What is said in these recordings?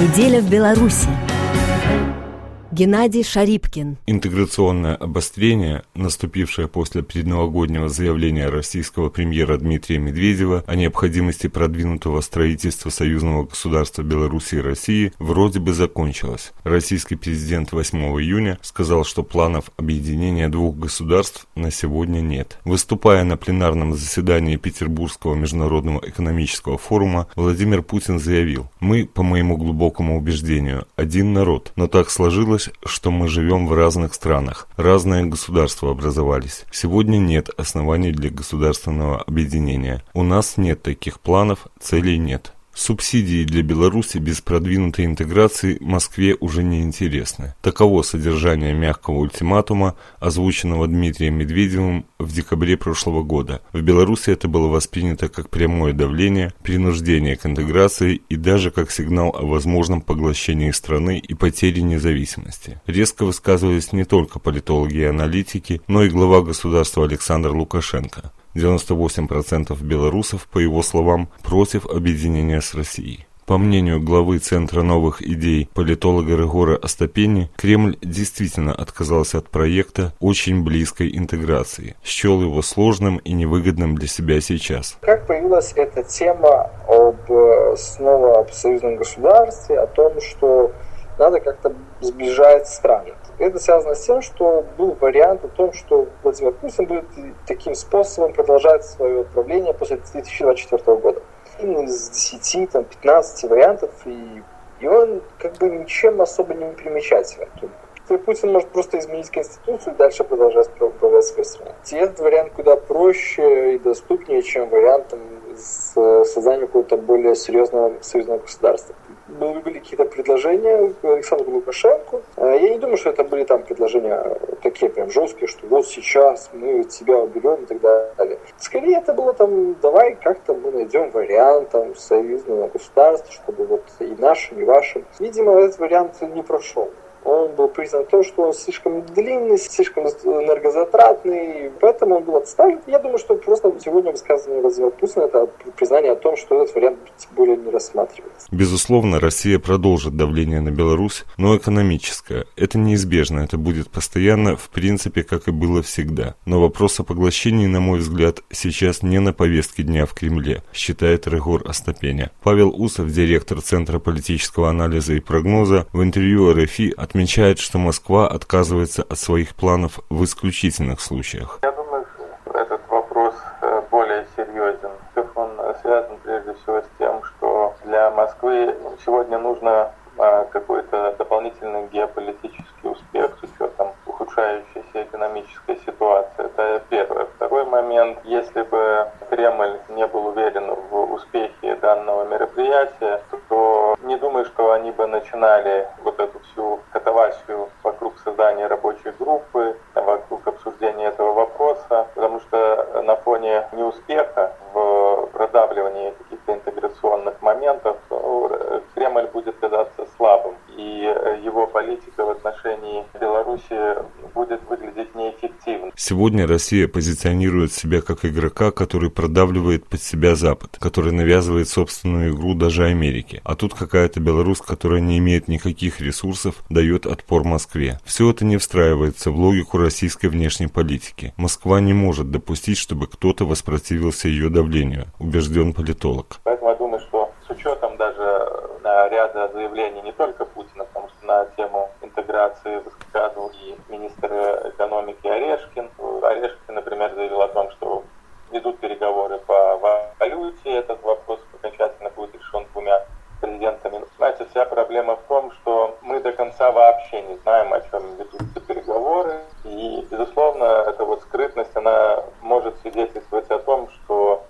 Неделя в Беларуси. Геннадий Шарипкин. Интеграционное обострение, наступившее после предновогоднего заявления российского премьера Дмитрия Медведева о необходимости продвинутого строительства союзного государства Беларуси и России, вроде бы закончилось. Российский президент 8 июня сказал, что планов объединения двух государств на сегодня нет. Выступая на пленарном заседании Петербургского международного экономического форума, Владимир Путин заявил, «Мы, по моему глубокому убеждению, один народ, но так сложилось, Оказалось, что мы живем в разных странах, разные государства образовались. Сегодня нет оснований для государственного объединения. У нас нет таких планов, целей нет. Субсидии для Беларуси без продвинутой интеграции Москве уже не интересны. Таково содержание мягкого ультиматума, озвученного Дмитрием Медведевым в декабре прошлого года. В Беларуси это было воспринято как прямое давление, принуждение к интеграции и даже как сигнал о возможном поглощении страны и потере независимости. Резко высказывались не только политологи и аналитики, но и глава государства Александр Лукашенко. 98% белорусов, по его словам, против объединения с Россией. По мнению главы Центра новых идей политолога Регора Остапени, Кремль действительно отказался от проекта очень близкой интеграции, счел его сложным и невыгодным для себя сейчас. Как появилась эта тема об э, снова об союзном государстве, о том, что надо как-то сближать страны. Это связано с тем, что был вариант о том, что Владимир Путин будет таким способом продолжать свое правление после 2024 года. Один из 10, там, 15 вариантов, и, и он как бы ничем особо не примечателен. Путин может просто изменить Конституцию и дальше продолжать управлять своей страной. И этот вариант куда проще и доступнее, чем вариант с созданием какого-то более серьезного союзного государства были какие-то предложения к Александру Лукашенко. Э, я не думаю, что это были там предложения такие прям жесткие, что вот сейчас мы тебя уберем и так далее. Скорее это было там, давай как-то мы найдем вариант там союзного государства, чтобы вот и нашим, и вашим. Видимо, этот вариант не прошел он был признан том, что он слишком длинный, слишком энергозатратный, поэтому он был отставлен. Я думаю, что просто сегодня высказывание Владимира Путина это признание о том, что этот вариант более не рассматривается. Безусловно, Россия продолжит давление на Беларусь, но экономическое. Это неизбежно, это будет постоянно, в принципе, как и было всегда. Но вопрос о поглощении, на мой взгляд, сейчас не на повестке дня в Кремле, считает Регор Остапеня. Павел Усов, директор Центра политического анализа и прогноза, в интервью РФИ отмечает, что Москва отказывается от своих планов в исключительных случаях. Я думаю, что этот вопрос э, более серьезен. Он связан прежде всего с тем, что для Москвы сегодня нужно а, какой-то дополнительный геополитический успех с учетом ухудшающейся экономической ситуации. Это первое. Второй момент. Если бы Кремль не был уверен в успехе данного мероприятия, то не думаю, что они бы начинали вот эту всю катавасию вокруг создания рабочей группы, вокруг обсуждения этого вопроса, потому что на фоне неуспеха в продавливании каких-то интеграционных моментов Кремль будет казаться его политика в отношении Беларуси будет выглядеть неэффективно. Сегодня Россия позиционирует себя как игрока, который продавливает под себя Запад, который навязывает собственную игру даже Америке. А тут какая-то Беларусь, которая не имеет никаких ресурсов, дает отпор Москве. Все это не встраивается в логику российской внешней политики. Москва не может допустить, чтобы кто-то воспротивился ее давлению, убежден политолог. Поэтому я думаю, что с учетом даже э, ряда заявлений не только Путина, на тему интеграции высказывал и министр экономики Орешкин. Орешкин, например, заявил о том, что ведут переговоры по валюте. Этот вопрос окончательно будет решен двумя президентами. Знаете, вся проблема в том, что мы до конца вообще не знаем, о чем ведутся переговоры. И, безусловно, эта вот скрытность, она может свидетельствовать о том, что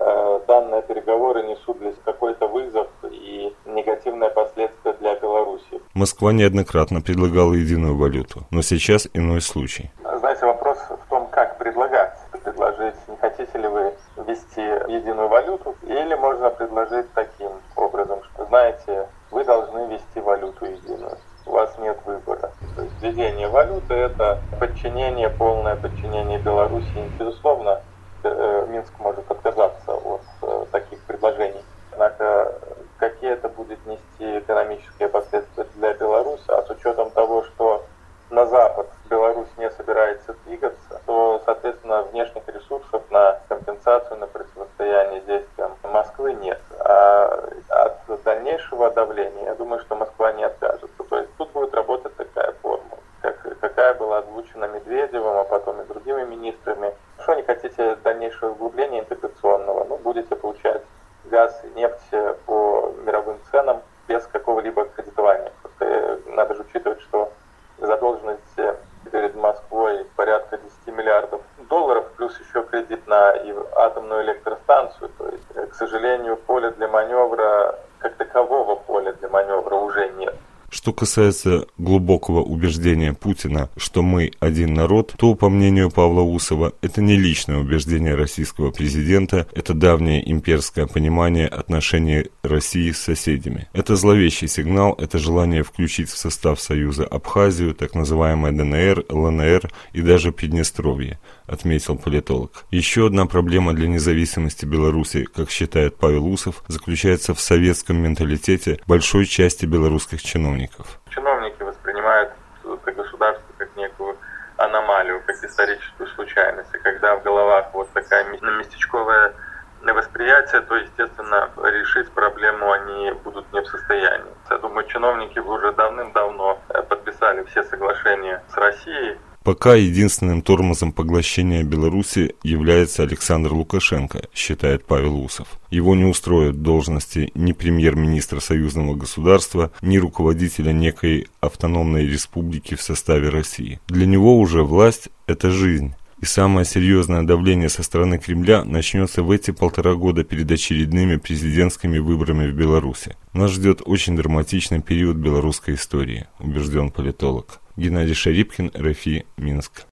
э, данные переговоры несут для какой-то вызов и негативное последствие для Беларуси. Москва неоднократно предлагала единую валюту, но сейчас иной случай. Знаете, вопрос в том, как предлагать. Предложить, не хотите ли вы ввести единую валюту, или можно предложить таким образом, что, знаете, вы должны ввести валюту единую у вас нет выбора. То есть введение валюты – это подчинение, полное подчинение Беларуси. Безусловно, э, Минск может отказаться от э, таких предложений. Однако какие это будет нести и экономические последствия для Беларуси, а с учетом того, что на Запад Беларусь не собирается двигаться, то, соответственно, внешних ресурсов на компенсацию, на противостояние действиям Москвы нет. А от дальнейшего давления, я думаю, что Москва не откажется. То есть тут будет работать такая формула, как, какая была озвучена Медведевым, а потом и другими министрами. Что не хотите дальнейшего углубления интеграционного, ну, будете получать газ и нефть э, по мировым ценам, без какого-либо кредитования. Э, надо же учитывать, что задолженность перед Москвой порядка 10 миллиардов долларов, плюс еще кредит на атомную электростанцию. То есть, э, к сожалению, поля для маневра, как такового поля для маневра уже нет. Что касается глубокого убеждения Путина, что мы один народ, то, по мнению Павла Усова, это не личное убеждение российского президента, это давнее имперское понимание отношений России с соседями. Это зловещий сигнал, это желание включить в состав Союза Абхазию, так называемое ДНР, ЛНР и даже Приднестровье, отметил политолог. Еще одна проблема для независимости Беларуси, как считает Павел Усов, заключается в советском менталитете большой части белорусских чиновников чиновников? Чиновники воспринимают это государство как некую аномалию, как историческую случайность. И когда в головах вот такая местечковая восприятие, то, естественно, решить проблему они будут не в состоянии. Я думаю, чиновники уже давным-давно э, подписали все соглашения с Россией, Пока единственным тормозом поглощения Беларуси является Александр Лукашенко, считает Павел Усов. Его не устроят должности ни премьер-министра союзного государства, ни руководителя некой автономной республики в составе России. Для него уже власть – это жизнь. И самое серьезное давление со стороны Кремля начнется в эти полтора года перед очередными президентскими выборами в Беларуси. Нас ждет очень драматичный период белорусской истории, убежден политолог. Геннадий Шарипкин, РФИ, Минск.